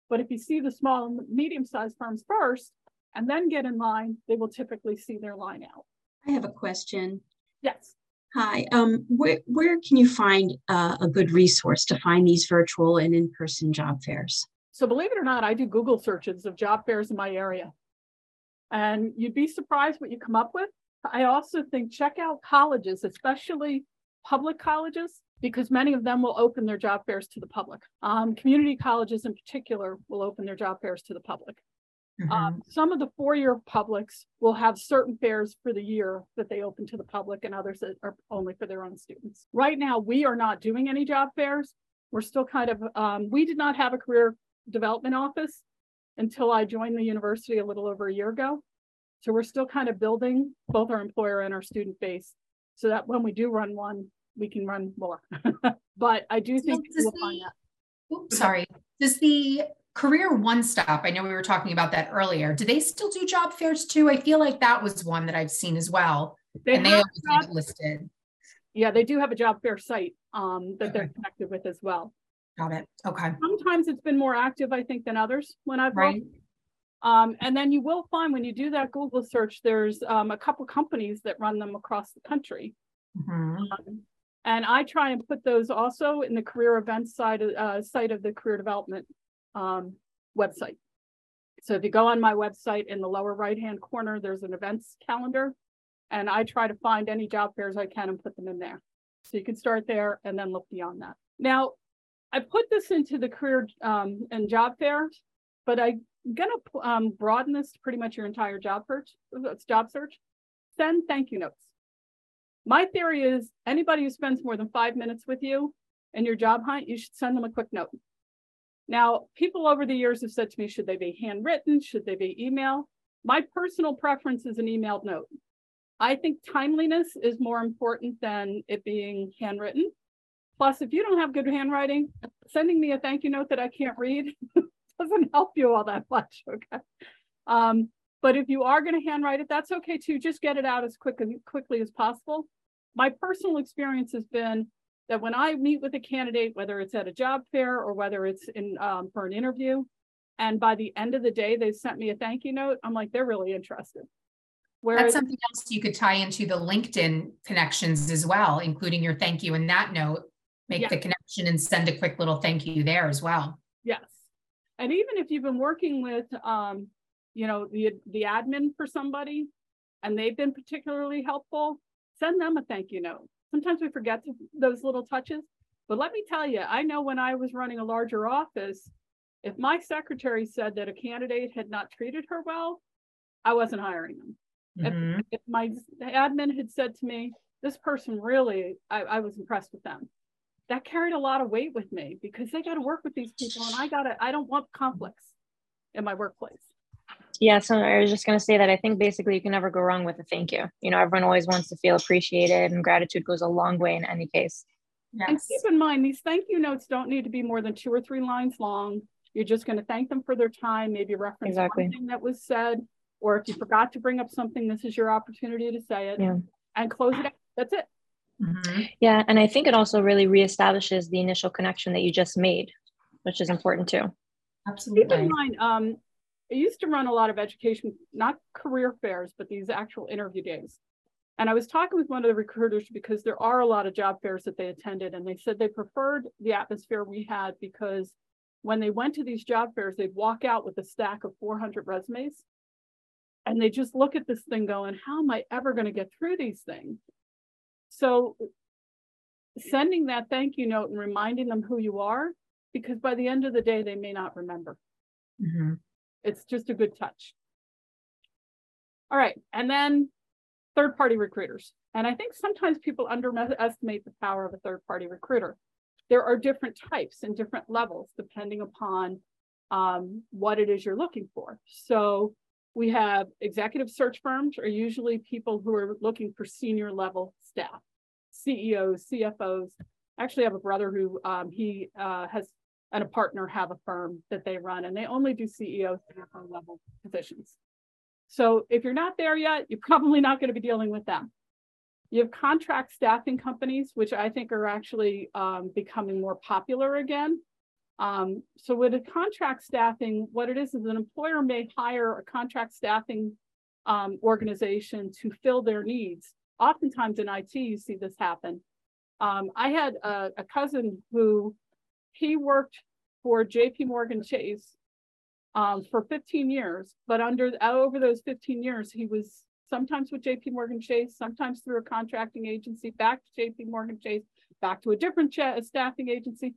but if you see the small and medium-sized firms first and then get in line, they will typically see their line out. I have a question. Yes. Hi, um, where, where can you find uh, a good resource to find these virtual and in-person job fairs? So believe it or not, I do Google searches of job fairs in my area. And you'd be surprised what you come up with. I also think check out colleges, especially public colleges, because many of them will open their job fairs to the public. Um, community colleges in particular will open their job fairs to the public. Mhm. Um, some of the four-year publics will have certain fairs for the year that they open to the public and others that are only for their own students. Right now, we are not doing any job fairs. We're still kind of, um, we did not have a career development office until I joined the university a little over a year ago. So we're still kind of building both our employer and our student base so that when we do run one, we can run more. but I do think does we'll find that. Oops, sorry. Does the Career One Stop, I know we were talking about that earlier. Do they still do job fairs too? I feel like that was one that I've seen as well. They and they have always job- listed. yeah, they do have a job fair site um, that they're connected with as well. Got it. Okay. Sometimes it's been more active, I think, than others when I've Right. Um, and then you will find when you do that Google search, there's um, a couple companies that run them across the country. Mhm. Um, And I try and put those also in the career events side, of- uh, site of the career development um, website. So if you go on my website in the lower right-hand corner, there's an events calendar. And I try to find any job fairs I can and put them in there. So you can start there and then look beyond that. Now, I put this into the career um, and job fairs, but I'm gonna um, broaden this to pretty much your entire job search, it's job search. Send thank you notes. My theory is anybody who spends more than five minutes with you in your job hunt, you should send them a quick note. Now, people over the years have said to me, should they be handwritten? Should they be email? My personal preference is an emailed note. I think timeliness is more important than it being handwritten. Plus, if you don't have good handwriting, sending me a thank you note that I can't read doesn't help you all that much, okay? Um, but if you are gonna handwrite it, that's okay too. Just get it out as quick as quickly as possible. My personal experience has been that when I meet with a candidate, whether it's at a job fair or whether it's in um, for an interview, and by the end of the day, they sent me a thank you note, I'm like, they're really interested. That's something else you could tie into the LinkedIn connections as well, including your thank you in that note. Make Yeah. the connection and send a quick little thank you there as well. yes. And even if you've been working with, um, you know, the, the admin for somebody and they've been particularly helpful, send them a thank you note. Sometimes we forget to- those little touches. But let me tell you, I know when I was running a larger office, if my secretary said that a candidate had not treated her well, I wasn't hiring them. Mhm. If, if my admin had said to me, this person really, I, I was impressed with them. That carried a lot of weight with me because they got to work with these people and I got to, I don't want conflicts in my workplace. Yeah, so I was just going to say that I think basically you can never go wrong with a thank you. You know, everyone always wants to feel appreciated, and gratitude goes a long way in any case. And keep in mind, these thank you notes don't need to be more than two or three lines long. You're just going to thank them for their time, maybe reference Exactly. one thing that was said, or if you forgot to bring up something, this is your opportunity to say it Yeah. and close it out. That's it. Mhm. Yeah, and I think it also really reestablishes the initial connection that you just made, which is important too. Keep Absolutely. in mind, um, I used to run a lot of education, not career fairs, but these actual interview days. And I was talking with one of the recruiters because there are a lot of job fairs that they attended, and they said they preferred the atmosphere we had because when they went to these job fairs, they'd walk out with a stack of 400 resumes. And they just look at this thing going, how am I ever going to get through these things? So sending that thank you note and reminding them who you are, because by the end of the day, they may not remember. Mhm. It's just a good touch. All right, and then third-party recruiters. And I think sometimes people underestimate the power of a third-party recruiter. There are different types and different levels depending upon um, what it is you're looking for. So we have executive search firms are usually people who are looking for senior level staff, CEOs, CFOs. I actually have a brother who um, he uh, has and a partner have a firm that they run and they only do CEO CFO level positions. So if you're not there yet, you're probably not going to be dealing with them. You have contract staffing companies, which I think are actually um, becoming more popular again. Um, so with a contract staffing, what it is is an employer may hire a contract staffing um, organization to fill their needs. Oftentimes in IT, you see this happen. Um, I had a, a cousin who he worked for JP Morgan Chase um, for 15 years, but under over those 15 years, he was sometimes with JP Morgan Chase, sometimes through a contracting agency, back to JP Morgan Chase, back to a different staffing agency.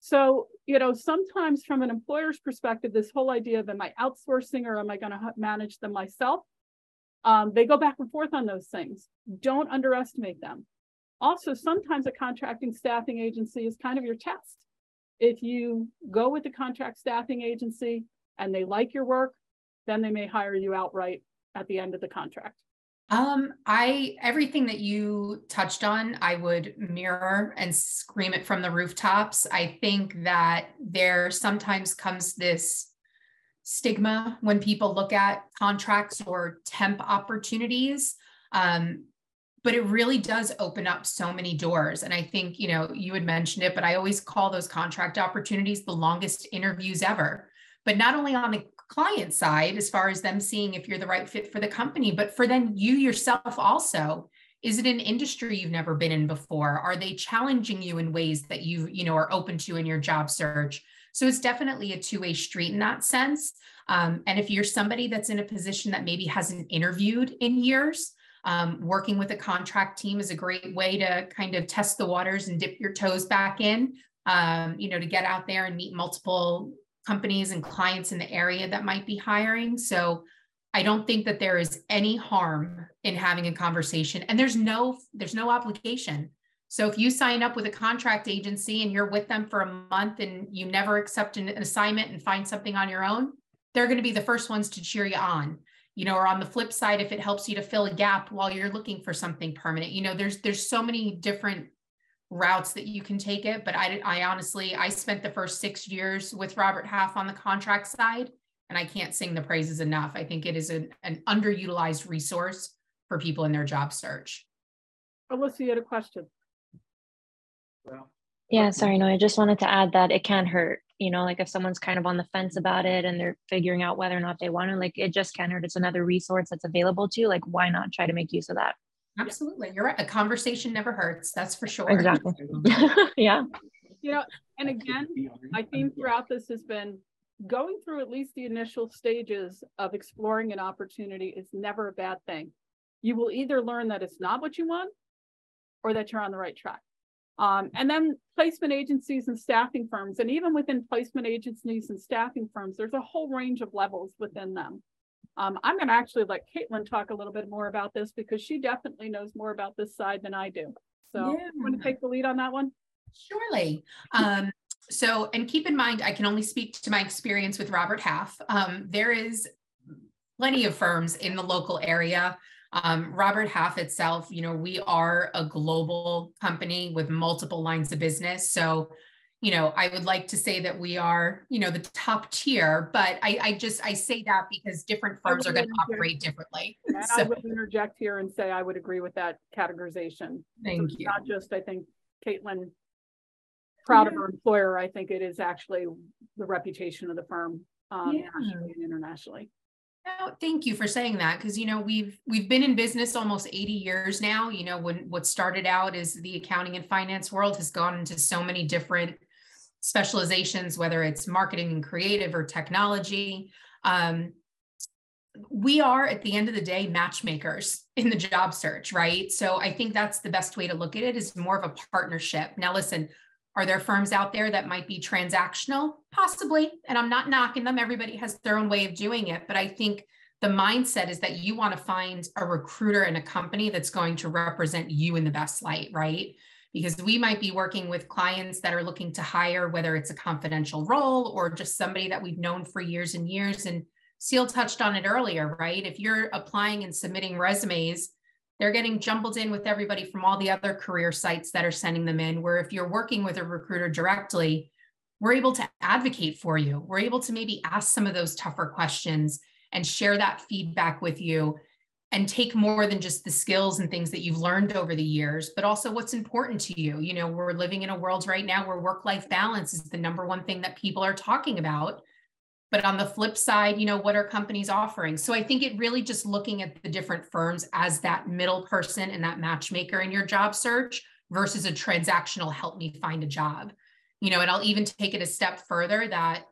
So, you know, sometimes from an employer's perspective, this whole idea of am I outsourcing or am I going to manage them myself? Um, they go back and forth on those things. Don't underestimate them. Also, sometimes a contracting staffing agency is kind of your test. If you go with the contract staffing agency and they like your work, then they may hire you outright at the end of the contract. Um, I everything that you touched on, I would mirror and scream it from the rooftops. I think that there sometimes comes this stigma when people look at contracts or temp opportunities. Um, but it really does open up so many doors. And I think, you know, you had mentioned it, but I always call those contract opportunities the longest interviews ever. But not only on the client side, as far as them seeing if you're the right fit for the company, but for then you yourself also. Is it an industry you've never been in before? Are they challenging you in ways that you, you know, are open to in your job search? So it's definitely a two-way street in that sense. Um, and if you're somebody that's in a position that maybe hasn't interviewed in years, um, working with a contract team is a great way to kind of test the waters and dip your toes back in. Um, you know, to get out there and meet multiple companies and clients in the area that might be hiring. So I don't think that there is any harm in having a conversation and there's no there's no obligation. So if you sign up with a contract agency and you're with them for a month and you never accept an assignment and find something on your own, they're going to be the first ones to cheer you on. You know, or on the flip side if it helps you to fill a gap while you're looking for something permanent. You know, there's there's so many different routes that you can take it. But I, I honestly, I spent the first six years with Robert Half on the contract side, and I can't sing the praises enough. I think it is an, an underutilized resource for people in their job search. Alyssa, you had a question. Well, Yeah, sorry, no, I just wanted to add that it can hurt. You know, like if someone's kind of on the fence about it and they're figuring out whether or not they want to, like it just can hurt. It's another resource that's available to you. Like, why not try to make use of that? Absolutely. You're right. A conversation never hurts. That's for sure. Exactly. yeah. You know, and again, my theme throughout this has been going through at least the initial stages of exploring an opportunity is never a bad thing. You will either learn that it's not what you want or that you're on the right track. Um, and then placement agencies and staffing firms. And even within placement agencies and staffing firms, there's a whole range of levels within them. Um, I'm going to actually let Caitlin talk a little bit more about this because she definitely knows more about this side than I do. So yeah. I'm to take the lead on that one. Surely. Um, so, and keep in mind, I can only speak to my experience with Robert Half. Um, there is plenty of firms in the local area. Um, Robert Half itself, you know, we are a global company with multiple lines of business. So, you know, I would like to say that we are, you know, the top tier, but I, I just I say that because different firms are going to operate differently. And so. I would interject here and say I would agree with that categorization. Thank so you. Not just I think Caitlin proud yeah. of her employer. I think it is actually the reputation of the firm um, yeah. nationally and internationally. No, thank you for saying that because you know we've we've been in business almost 80 years now. You know when what started out as the accounting and finance world has gone into so many different specializations, whether it's marketing and creative or technology. Um, we are at the end of the day matchmakers in the job search, right? So I think that's the best way to look at it is more of a partnership. Now, listen, are there firms out there that might be transactional? Possibly. And I'm not knocking them. Everybody has their own way of doing it. But I think the mindset is that you want to find a recruiter in a company that's going to represent you in the best light, right? Because we might be working with clients that are looking to hire, whether it's a confidential role or just somebody that we've known for years and years. And Ceil touched on it earlier, right? If you're applying and submitting resumes, they're getting jumbled in with everybody from all the other career sites that are sending them in. Where if you're working with a recruiter directly, we're able to advocate for you. We're able to maybe ask some of those tougher questions and share that feedback with you and take more than just the skills and things that you've learned over the years, but also what's important to you. You know, we're living in a world right now where work life balance is the number one thing that people are talking about. But on the flip side, you know, what are companies offering? So I think it really just looking at the different firms as that middle person and that matchmaker in your job search versus a transactional help me find a job. You know, and I'll even take it a step further that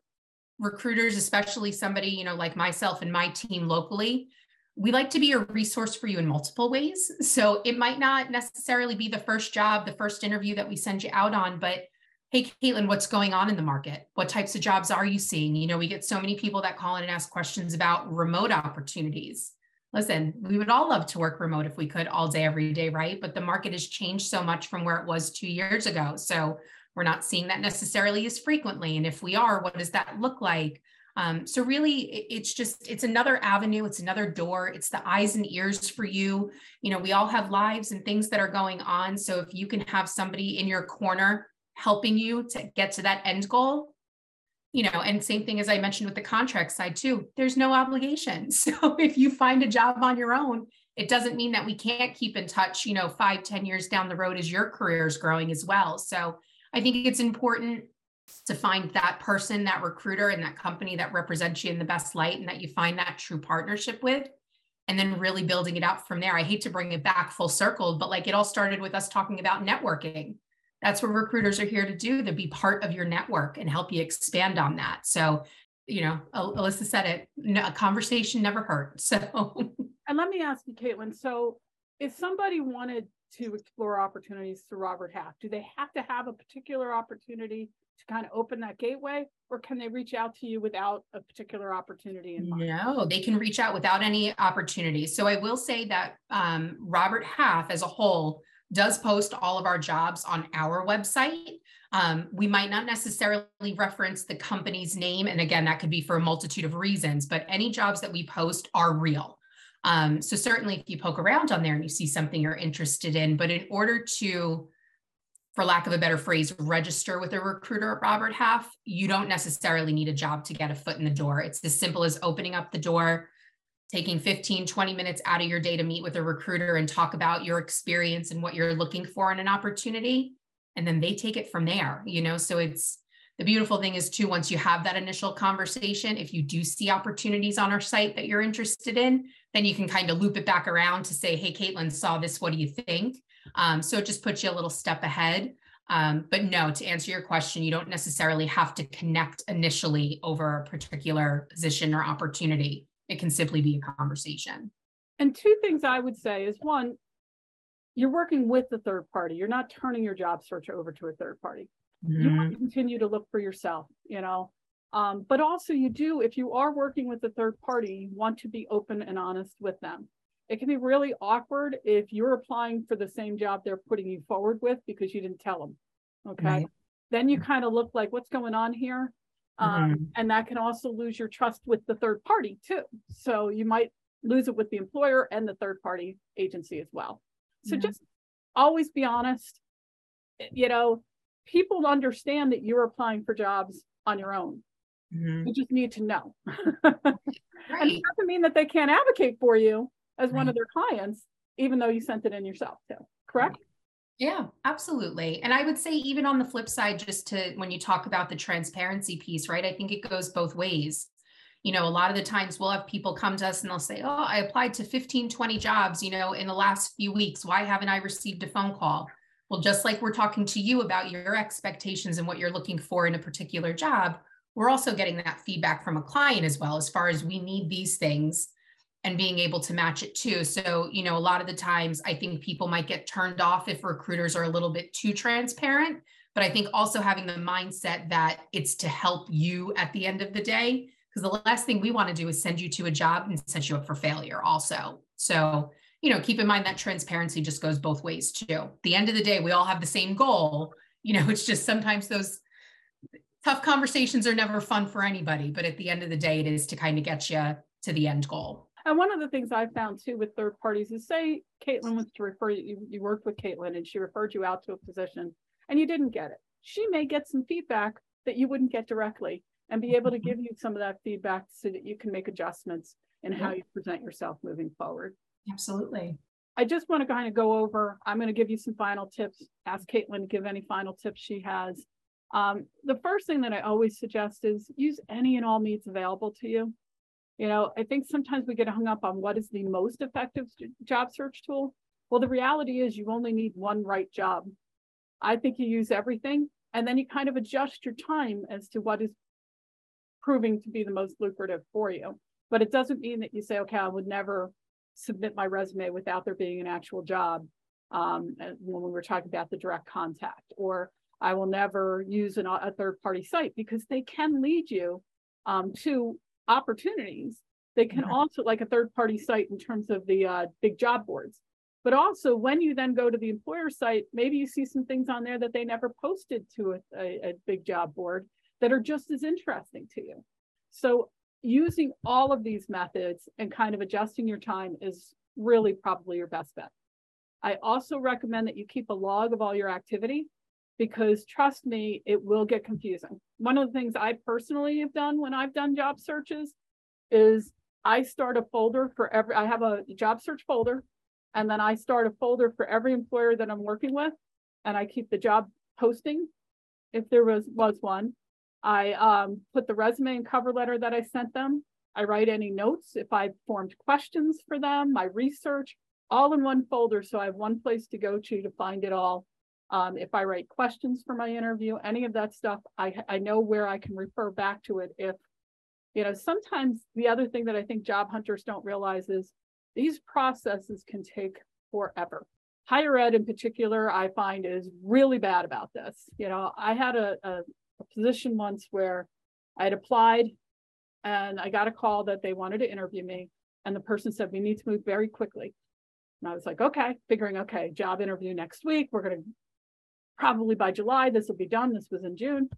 recruiters, especially somebody, you know, like myself and my team locally, we like to be a resource for you in multiple ways. So it might not necessarily be the first job, the first interview that we send you out on, but hey caitlin what's going on in the market? What types of jobs are you seeing? You know we get so many people that call in and ask questions about remote opportunities. Listen we would all love to work remote if we could all day every day right? But the market has changed so much from where it was two years ago. So we're not seeing that necessarily as frequently. And if we are what does that look like um, so really it's just it's another avenue it's another door it's the eyes and ears for you. You know we all have lives and things that are going on so if you can have somebody in your corner helping you to get to that end goal you know and same thing as i mentioned with the contract side too there's no obligation. So if you find a job on your own it doesn't mean that we can't keep in touch you know five ten years down the road as your career is growing as well. So i think it's important to find that person that recruiter and that company that represents you in the best light and that you find that true partnership with and then really building it out from there. I hate to bring it back full circle but like it all started with us talking about networking. That's what recruiters are here to do to be part of your network and help you expand on that. So you know alyssa said it a conversation never hurt so and let me ask you caitlin so if somebody wanted to explore opportunities through robert half do they have to have a particular opportunity to kind of open that gateway or can they reach out to you without a particular opportunity in mind? No, they can reach out without any opportunity. So I will say that um, Robert Half as a whole does post all of our jobs on our website. Um, we might not necessarily reference the company's name. And again, that could be for a multitude of reasons, but any jobs that we post are real. Um, so certainly if you poke around on there and you see something you're interested in, but in order to, for lack of a better phrase, register with a recruiter at Robert Half, you don't necessarily need a job to get a foot in the door. It's as simple as opening up the door, taking 15, 20 minutes out of your day to meet with a recruiter and talk about your experience and what you're looking for in an opportunity. And then they take it from there, you know? So it's the beautiful thing is too, once you have that initial conversation, if you do see opportunities on our site that you're interested in, then you can kind of loop it back around to say, hey, Caitlin saw this, what do you think? Um, so it just puts you a little step ahead. Um, but no, to answer your question, you don't necessarily have to connect initially over a particular position or opportunity. It can simply be a conversation. And two things I would say is one, you're working with the third party. You're not turning your job search over to a third party. You Mm-hmm. want to continue to look for yourself, you know. Um, but also you do, if you are working with a third party, you want to be open and honest with them. It can be really awkward if you're applying for the same job they're putting you forward with because you didn't tell them. Okay. Right. Then you kind of look like, what's going on here? Um, Mhm. and that can also lose your trust with the third party too. So you might lose it with the employer and the third party agency as well. So Yeah. just always be honest. You know, people understand that you're applying for jobs on your own. Mhm. You just need to know. and it doesn't mean that they can't advocate for you as one of their clients, even though you sent it in yourself too. Correct? Yeah, absolutely. And I would say, even on the flip side, just to when you talk about the transparency piece, right? I think it goes both ways. You know, a lot of the times we'll have people come to us and they'll say, Oh, I applied to 15, 20 jobs, you know, in the last few weeks. Why haven't I received a phone call? Well, just like we're talking to you about your expectations and what you're looking for in a particular job, we're also getting that feedback from a client as well, as far as we need these things and being able to match it too. So, you know, a lot of the times I think people might get turned off if recruiters are a little bit too transparent. But I think also having the mindset that it's to help you at the end of the day, because the last thing we want to do is send you to a job and set you up for failure, also. So, you know, keep in mind that transparency just goes both ways too. At the end of the day, we all have the same goal. You know, it's just sometimes those tough conversations are never fun for anybody. But at the end of the day, it is to kind of get you to the end goal. And one of the things I've found too with third parties is say Caitlin was to refer you, you- worked with Caitlin and she referred you out to a position and you didn't get it. She may get some feedback that you wouldn't get directly and be able to mm-hmm. give you some of that feedback so that you can make adjustments in how you present yourself moving forward. Absolutely. I just want to kind of go over, I'm going to give you some final tips, ask Caitlin to give any final tips she has. Um, the first thing that I always suggest is use any and all means available to you. You know, I think sometimes we get hung up on what is the most effective job search tool. Well, the reality is you only need one right job. I think you use everything and then you kind of adjust your time as to what is proving to be the most lucrative for you. But it doesn't mean that you say, okay, I would never submit my resume without there being an actual job. Um, when we were talking about the direct contact, or I will never use an, a third party site because they can lead you um, to opportunities. They can also, like a third party site in terms of the uh, big job boards. But also, when you then go to the employer site, maybe you see some things on there that they never posted to a, a, a big job board that are just as interesting to you. So, using all of these methods and kind of adjusting your time is really probably your best bet. I also recommend that you keep a log of all your activity because trust me, it will get confusing. One of the things I personally have done when I've done job searches is I start a folder for every, I have a job search folder, and then I start a folder for every employer that I'm working with, and I keep the job posting if there was was one. I um, put the resume and cover letter that I sent them. I write any notes if I formed questions for them, my research, all in one folder. So I have one place to go to to find it all. Um, if I write questions for my interview, any of that stuff, I, I know where I can refer back to it if, you know, sometimes the other thing that I think job hunters don't realize is these processes can take forever. Higher ed in particular, I find is really bad about this. You know, I had a, a, a position once where I had applied and I got a call that they wanted to interview me. And the person said, we need to move very quickly. And I was like, okay, figuring, okay, job interview next week. We're going to probably by July, this will be done. This was in June.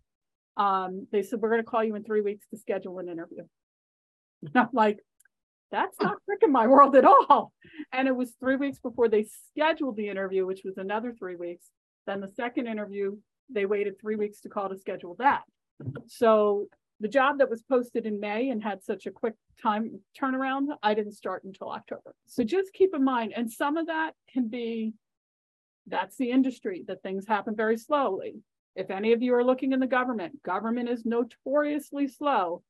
Um, they said, we're going to call you in three weeks to schedule an interview. And I'm like, that's not freaking my world at all. And it was three weeks before they scheduled the interview, which was another three weeks. Then the second interview, they waited three weeks to call to schedule that. So the job that was posted in May and had such a quick time turnaround, I didn't start until October. So just keep in mind, and some of that can be that's the industry that things happen very slowly. If any of you are looking in the government, government is notoriously slow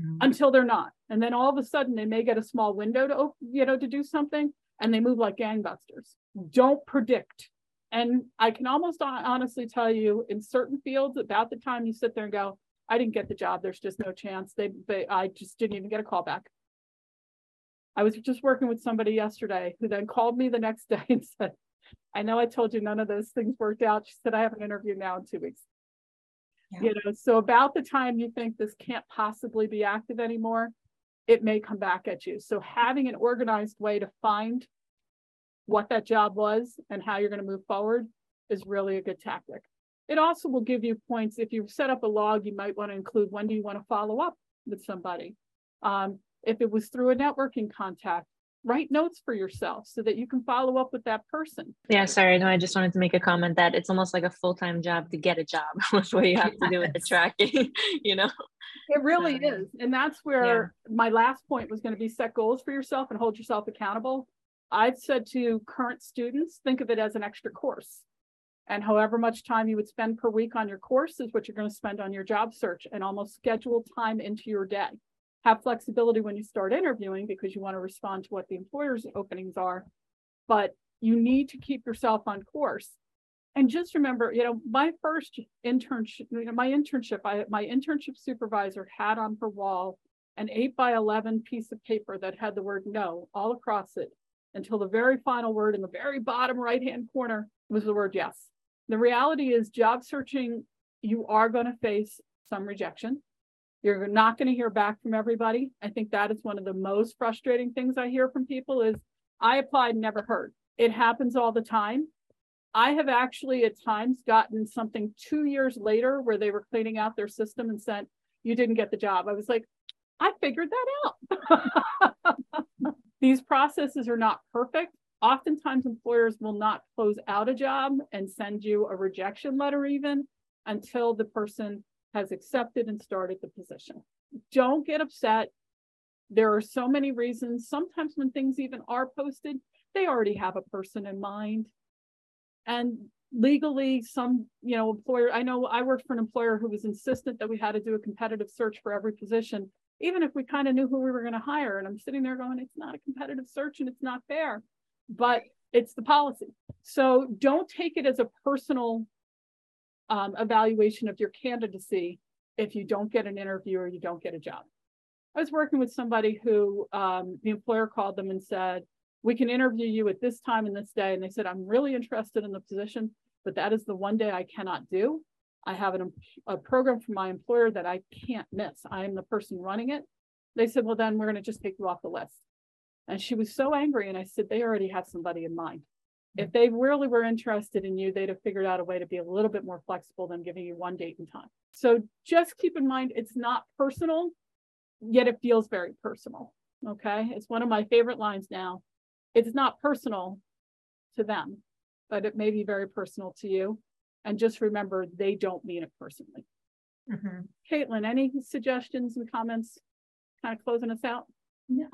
mm-hmm. until they're not. And then all of a sudden they may get a small window to, you know, to do something and they move like gangbusters. Don't predict. And I can almost honestly tell you in certain fields about the time you sit there and go, I didn't get the job. There's just no chance. They, they, I just didn't even get a call back. I was just working with somebody yesterday who then called me the next day and said, I know I told you none of those things worked out. She said, I have an interview now in two weeks. Yeah. You know, so about the time you think this can't possibly be active anymore, it may come back at you. So having an organized way to find what that job was and how you're going to move forward is really a good tactic. It also will give you points. If you set up a log, you might want to include when do you want to follow up with somebody. Um, if it was through a networking contact, write notes for yourself so that you can follow up with that person. Yeah, sorry. No, I just wanted to make a comment that it's almost like a full time job to get a job, with what you have yes. to do with the tracking, you know? It really um, is. And that's where yeah. my last point was going to be set goals for yourself and hold yourself accountable. I've said to current students, think of it as an extra course. And however much time you would spend per week on your course is what you're going to spend on your job search and almost schedule time into your day have flexibility when you start interviewing because you want to respond to what the employer's openings are, but you need to keep yourself on course. And just remember, you know, my first internship, you know, my internship, I, my internship supervisor had on her wall an eight by 11 piece of paper that had the word no all across it until the very final word in the very bottom right hand corner was the word yes. The reality is, job searching, you are going to face some rejection. You're not going to hear back from everybody. I think that is one of the most frustrating things I hear from people is I applied, never heard. It happens all the time. I have actually at times gotten something two years later where they were cleaning out their system and sent, you didn't get the job. I was like, I figured that out. These processes are not perfect. Oftentimes employers will not close out a job and send you a rejection letter even until the person has accepted and started the position. Don't get upset. There are so many reasons. Sometimes when things even are posted, they already have a person in mind. And legally, some, you know, employer, I know I worked for an employer who was insistent that we had to do a competitive search for every position, even if we kind of knew who we were going to hire. And I'm sitting there going, it's not a competitive search and it's not fair, but it's the policy. So don't take it as a personal um, evaluation of your candidacy if you don't get an interview or you don't get a job. I was working with somebody who um, the employer called them and said, we can interview you at this time and this day. And they said, I'm really interested in the position, but that is the one day I cannot do. I have an, a program from my employer that I can't miss. I am the person running it. They said, well, then we're going to just take you off the list. And she was so angry. And I said, they already have somebody in mind if they really were interested in you, they'd have figured out a way to be a little bit more flexible than giving you one date and time. So just keep in mind, it's not personal, yet it feels very personal. Okay. It's one of my favorite lines now. It's not personal to them, but it may be very personal to you. And just remember, they don't mean it personally. Mm-hmm. Caitlin, any suggestions and comments kind of closing us out?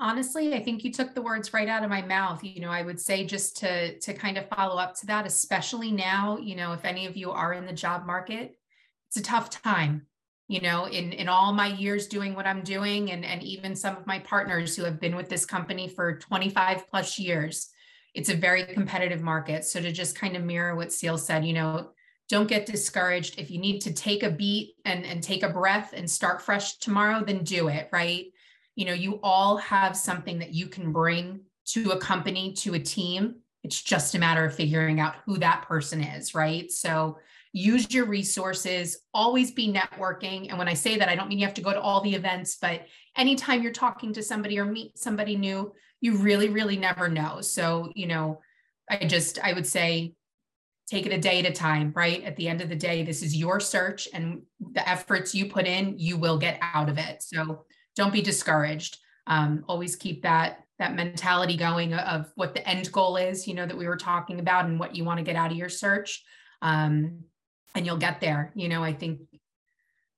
Honestly, I think you took the words right out of my mouth. You know, I would say just to to kind of follow up to that, especially now, you know, if any of you are in the job market, it's a tough time. You know, in in all my years doing what I'm doing and and even some of my partners who have been with this company for 25 plus years, it's a very competitive market. So to just kind of mirror what Ceil said, you know, don't get discouraged. If you need to take a beat and and take a breath and start fresh tomorrow, then do it, right? You know you all have something that you can bring to a company to a team. It's just a matter of figuring out who that person is right? So use your resources always be networking. And when i say that i don't mean you have to go to all the events but anytime you're talking to somebody or meet somebody new you really really never know. So you know i just i would say take it a day at a time right? At the end of the day this is your search and the efforts you put in you will get out of it. So don't be discouraged. Um, always keep that that mentality going of what the end goal is, you know, that we were talking about and what you want to get out of your search. Um, and you'll get there. You know, I think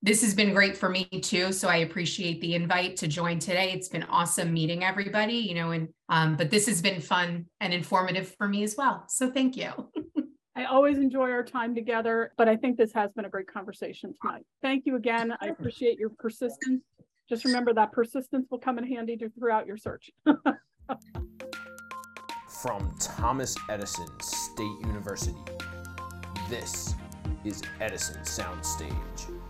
this has been great for me too. So I appreciate the invite to join today. It's been awesome meeting everybody, you know, and um, but this has been fun and informative for me as well. So thank you. I always enjoy our time together, but I think this has been a great conversation tonight. Thank you again. I appreciate your persistence just remember that persistence will come in handy throughout your search. From Thomas Edison State University, this is Edison Soundstage.